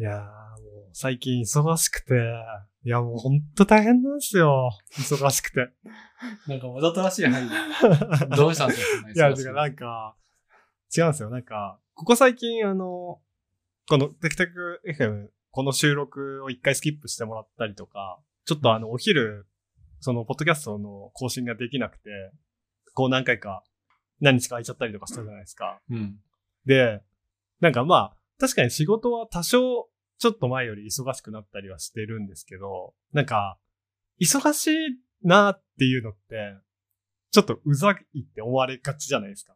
いやー、もう最近忙しくて、いやもうほんと大変なんですよ。忙しくて。なんかわざとらしい範囲で。どうしたんですか？いや、違う、なんか、違うんですよ。なんか、ここ最近あの、このテクテク FM、この収録を一回スキップしてもらったりとか、ちょっとあの、お昼、その、ポッドキャストの更新ができなくて、こう何回か、何日か空いちゃったりとかしたじゃないですか。うん。で、なんかまあ、確かに仕事は多少、ちょっと前より忙しくなったりはしてるんですけど、なんか、忙しいなっていうのって、ちょっとうざいって思われがちじゃないですか。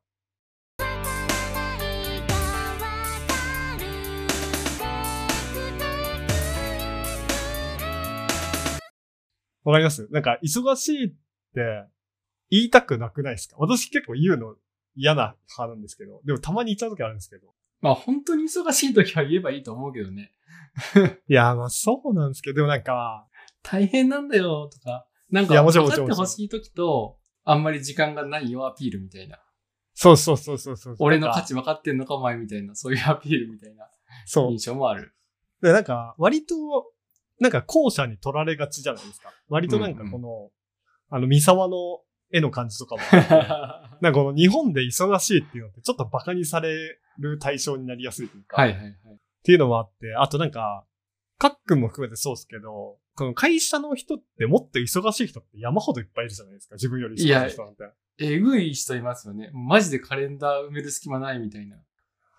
わかります？なんか、忙しいって言いたくなくないですか？私結構言うの嫌な派なんですけど、でもたまに言っちゃう時あるんですけど。まあ本当に忙しい時は言えばいいと思うけどね。いや、まあそうなんですけど、でもなんか、大変なんだよとか、なんかいやもちろん分かってもちろんほしい時と、あんまり時間がないよアピールみたいな。そうそうそうそうそう。俺の価値分かってんのかお前みたいな、そういうアピールみたいなそう印。象もある。で、なんか、割と、なんか後者に取られがちじゃないですか。割となんかこの、あの、三沢の絵の感じとかも なんかこの日本で忙しいっていうのってちょっと馬鹿にされる対象になりやすいというか、っはいはいはい。ていうのもあって、あとなんか、カックンも含めてそうですけど、この会社の人ってもっと忙しい人って山ほどいっぱいいるじゃないですか。自分より忙しい人なんて。えぐい人いますよね。マジでカレンダー埋める隙間ないみたいな。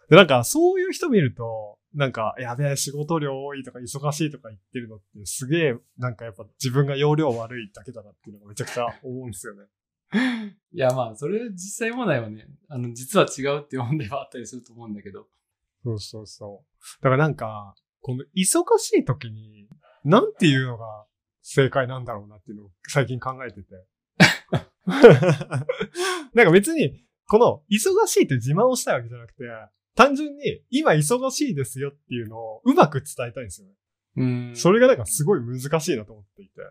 で、なんか、そういう人見ると、なんか、やべえ、仕事量多いとか忙しいとか言ってるのって、すげえ、なんかやっぱ自分が容量悪いだけだなっていうのがめちゃくちゃ思うんですよね。いやまあ、それ実際問題はね、あの、実は違うっていう問題はあったりすると思うんだけど。そうそうそう。だからなんか、この忙しい時に、なんていうのが正解なんだろうなっていうのを最近考えてて。なんか別に、この忙しいって自慢をしたいわけじゃなくて、単純に今忙しいですよっていうのをうまく伝えたいんですよね。うん。それがなんかすごい難しいなと思っていて。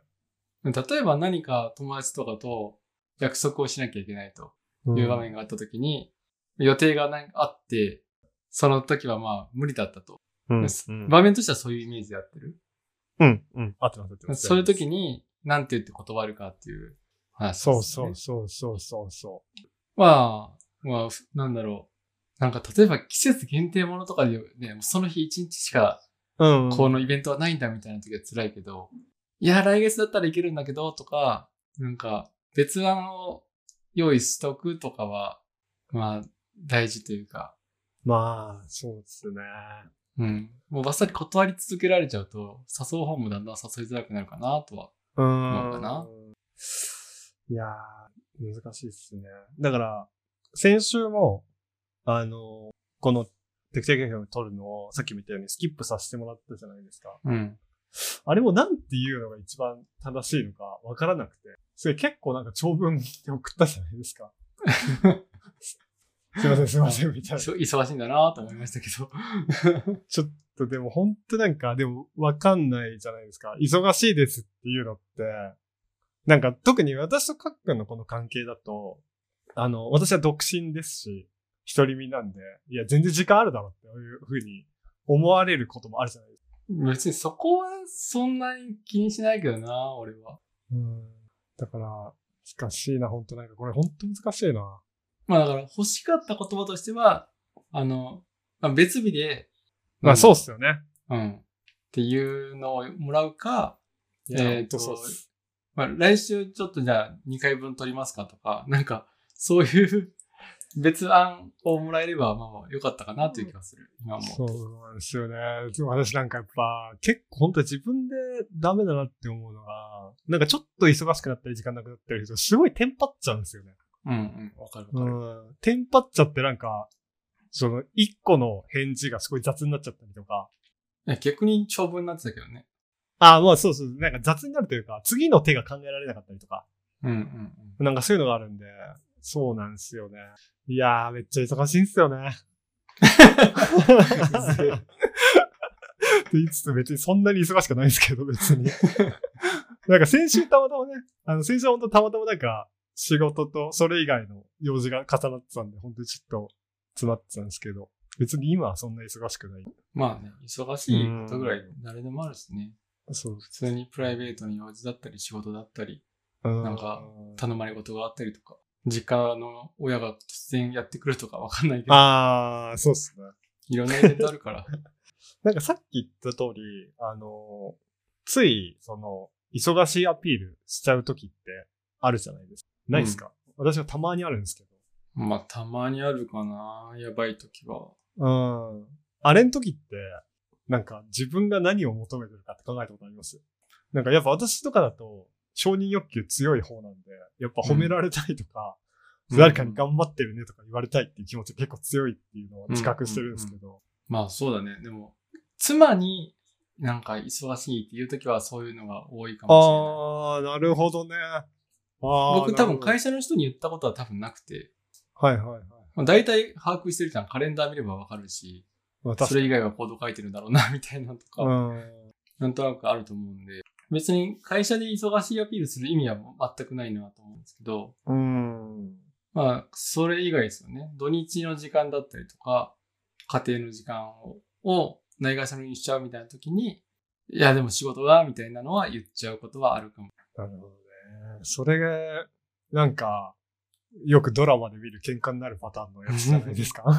例えば何か友達とかと約束をしなきゃいけないという場面があった時に、予定がなんかあって、その時はまあ無理だったと。うん。うん。場面としてはそういうイメージでやってる。うん。うん。あってます、あってます。そういう時に何て言って断るかっていう話です、ね。そうそうそうそうそうそまあ、まあ、ふなんだろう。なんか例えば季節限定ものとかでね、もうその日一日しかう。うん。このイベントはないんだみたいな時は辛いけど、いや、来月だったらいけるんだけど、とか、なんか別案を用意しとくとかは、まあ、大事というか、まあ、そうですね。うん。もうバッサリ断り続けられちゃうと、誘う方もだんだん誘いづらくなるかなとは。うー。そうんかないやー、難しいっすね。だから、先週も、あの、このテクテクを撮るのをさっきみたいにスキップさせてもらったじゃないですか。うん。あれもなんていうのが一番正しいのかわからなくて、それ結構なんか長文で送ったじゃないですか。すいません、すいません、みたいな。そ忙しいんだなと思いましたけど。ちょっとでも本当なんか、でもわかんないじゃないですか。忙しいですっていうのって、なんか特に私とカックンのこの関係だと、あの、私は独身ですし、独り身なんで、いや、全然時間あるだろっていうふうに思われることもあるじゃないですか。別にそこはそんなに気にしないけどな、俺は。うん。だから、難しいな、本当なんかこれ本当難しいな。まあだから欲しかった言葉としては、あの、まあ、別日で、まあそうっすよね。うん。っていうのをもらうか、えっす。まあ来週ちょっとじゃあ2回分取りますかとか、なんかそういう別案をもらえればまあまあ良かったかなという気がする。今も。そうなんですよね。私なんかやっぱ、結構本当に自分でダメだなって思うのが、なんかちょっと忙しくなったり時間なくなったりすると、すごいテンパっちゃうんですよね。うんうん。わかるわかる。うん。テンパっちゃってなんか、その一個の返事がすごい雑になっちゃったりとか。逆に長文になってたけどね。ああ、まあそうそう。なんか雑になるというか、次の手が考えられなかったりとか。うんうんなんかそういうのがあるんで、そうなんですよね。いやー、めっちゃ忙しいんですよね。って言いつつ別にそんなに忙しくないですけど、別に。なんか先週たまたまね、あの先週は本当たまたまなんか仕事とそれ以外の用事が重なってたんで、本当にちょっと詰まってたんですけど。別に今はそんな忙しくない。まあね、忙しいことぐらい誰でもあるしね。そう。普通にプライベートに用事だったり仕事だったり、ななんか、頼まれ事があったりとか、実家の親が突然やってくるとかわかんないけど、ああ、そうっすね。いろんなイベントあるから。なんかさっき言った通り、あの、つい、その、忙しいアピールしちゃう時ってあるじゃないですか。ないですか、私はたまにあるんですけまあ、たまにあるかな。やばい時は。ど。うん。あれの時って、なんか自分が何を求めてるかって考えたことあります？なんかやっぱ私とかだと承認欲求強い方なんで、やっぱ褒められたいとか、うん誰かに頑張ってるねとか言われたいっていう気持ちが結構強いっていうのを自覚してるんですけど。まあ、そうだね。でも、妻になんか忙しいっていう時はそういうのが多いかもしれない。ああ、なるほどね。僕多分会社。社の人に言ったことは多分なくて、はいはいはい。まあ、大体把握してるじゃん。カレンダー見ればわかるし、まあ、それ以外はコード書いてるんだろうな、みたいなのとか、うん。なんとなくあると思うんで、別に会社で忙しいアピールする意味は全くないなと思うんですけど、うん。まあ、それ以外ですよね。土日の時間だったりとか、家庭の時間を、をないがしろにしちゃうみたいな時に、いや、でも仕事が、みたいなのは言っちゃうことはあるかも。なるほどね。それが、なんか、よくドラマで見る喧嘩になるパターンのやつじゃないですか。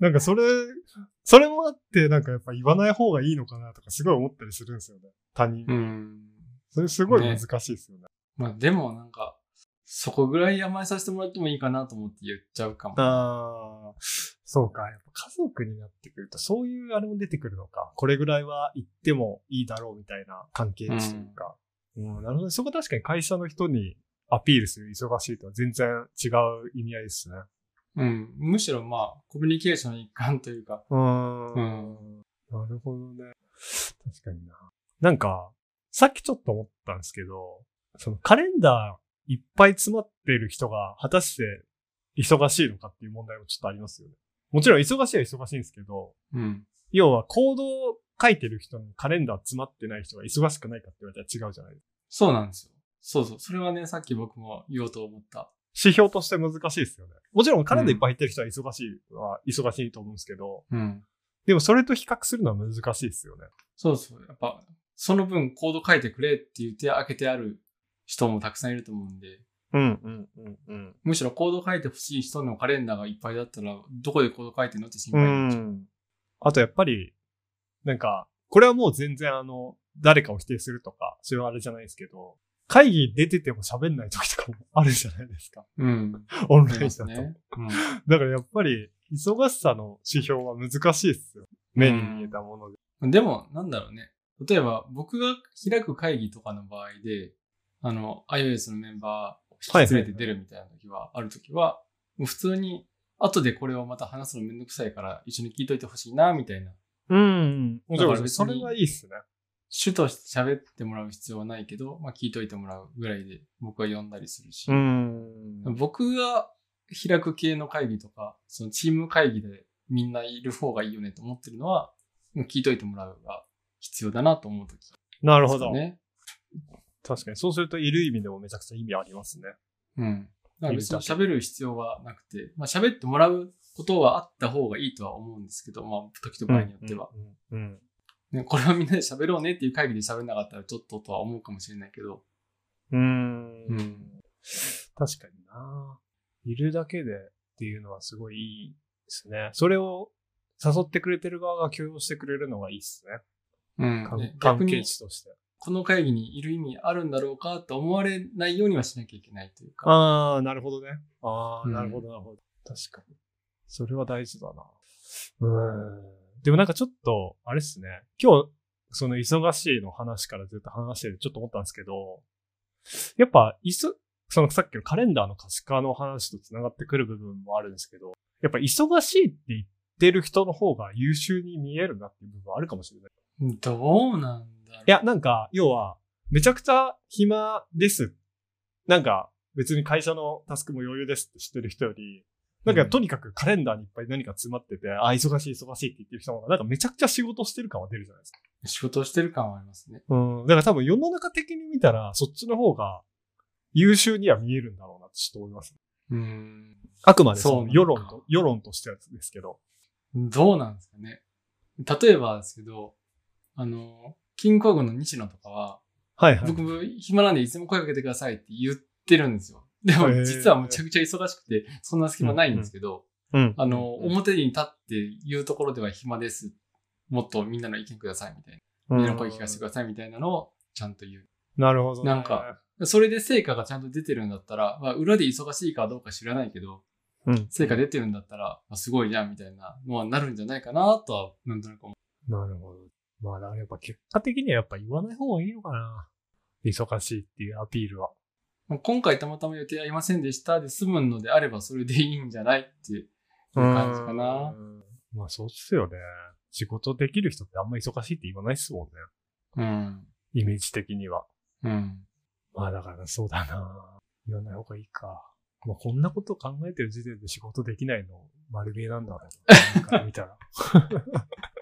なんかそれ、それもあって、なんかやっぱ言わない方がいいのかなとかすごい思ったりするんですよね。他人。うん。それすごい難しいですよね。まあ、でもなんか、そこぐらい甘えさせてもらってもいいかなと思って言っちゃうかも。ああ、そうか。やっぱ家族になってくると、そういうあれも出てくるのか。これぐらいは言ってもいいだろうみたいな関係値というか。うん、なるほどね。そこ確かに会社の人にアピールする忙しいとは全然違う意味合いですね。うん。むしろまあ、コミュニケーションの一環というか、う。うんなるほどね。確かにな。なんか、さっきちょっと思ったんですけど、そのカレンダーいっぱい詰まってる人が果たして忙しいのかっていう問題もちょっとありますよね。もちろん忙しいは忙しいんですけど、うん。要はコードを書いてる人のカレンダー詰まってない人が忙しくないかって言われたら違うじゃないですか。そうなんですよ。そうそう。それはね、さっき僕も言おうと思った。指標として難しいですよね。もちろんカレンダーいっぱい入ってる人は忙しいは忙しいと思うんですけど、うん。でもそれと比較するのは難しいですよね。そうそう。やっぱ、その分コード書いてくれって言って開けてある人もたくさんいると思うんで、うんうんうんうん。むしろコード書いてほしい人のカレンダーがいっぱいだったら、どこでコード書いてんのって心う配になっちゃう。ん。あとやっぱり、なんか、これはもう全然あの、誰かを否定するとか、そういうあれじゃないですけど、会議出てても喋んない時とかもあるじゃないですか。うん。オンラインだと。すね。うん。だからやっぱり、忙しさの指標は難しいですよ。目に見えたもので。でも、なんだろうね。例えば、僕が開く会議とかの場合で、あの、iOS のメンバーを引き連れて出るみたいな時は、ある時は、もう普通に、後でこれをまた話すのめんどくさいから、一緒に聞いといてほしいな、みたいな。うん。だからそれはいいっすね。主として喋ってもらう必要はないけど、まあ聞いといてもらうぐらいで僕は呼んだりするし。ん僕が開く系の会議とか、そのチーム会議でみんないる方がいいよねと思ってるのは、聞いといてもらうが必要だなと思うとき、なるほど。ね。確かに。そうすると、いる意味でもめちゃくちゃ意味ありますね。うん。だから別に喋る必要はなくて、まあ喋ってもらうことはあった方がいいとは思うんですけど、まあ時と場合によっては。うん。うん。ね、これはみんなで喋ろうねっていう会議で喋んなかったらちょっととは思うかもしれないけど、うん。うん確かにな。いるだけでっていうのはすごいいいですね。それを誘ってくれてる側が許容してくれるのがいいですね。うん関係に値として。この会議にいる意味あるんだろうかと思われないようにはしなきゃいけないというか。ああ、なるほどね。ああ、うんなるほど、なるほど。確かに。それは大事だな。うん。でもなんかちょっと、あれっすね。今日、その忙しいの話からずっと話しててちょっと思ったんですけど、やっぱ、いそ、そのさっきのカレンダーの可視化の話と繋がってくる部分もあるんですけど、やっぱ忙しいって言ってる人の方が優秀に見えるなっていう部分はあるかもしれない。どうなん。いや、なんか、要は、めちゃくちゃ暇です。なんか、別に会社のタスクも余裕ですって知ってる人より、なんか、うんとにかくカレンダーにいっぱい何か詰まってて、あ、忙しい忙しいって言ってる人の方が、なんかめちゃくちゃ仕事してる感は出るじゃないですか。仕事をしてる感はありますね。うん。だから多分世の中的に見たら、そっちの方が優秀には見えるんだろうなってちょっと思います。うん。あくまでその世論と、世論としてはですけど。どうなんですかね。例えばですけど、あの、キングコングの西野とかは、はいはい。僕暇なんでいつも声かけてくださいって言ってるんですよ。でも実はむちゃくちゃ忙しくて、そんな隙間ないんですけど、うん。あの、うん表に立って言うところでは暇です。もっとみんなの意見くださいみたいな。みんなの声聞かせてくださいみたいなのをちゃんと言う。なるほどね。なんか、それで成果がちゃんと出てるんだったら、まあ、裏で忙しいかどうか知らないけど、うん。成果出てるんだったら、まあ、すごいじゃんみたいなのはなるんじゃないかなとは、なんとなく思なるほど。まあ、だからやっぱ結果的にはやっぱ言わない方がいいのかな。忙しいっていうアピールは。今回たまたま予定ありませんでしたで済むのであればそれでいいんじゃないっていう感じかな。うん。まあそうっすよね。仕事できる人ってあんま忙しいって言わないっすもんね。うん。イメージ的には。うん。まあだからそうだな。言わない方がいいか。まあこんなこと考えてる時点で仕事できないの丸見えなんだろうな。なんか見たら。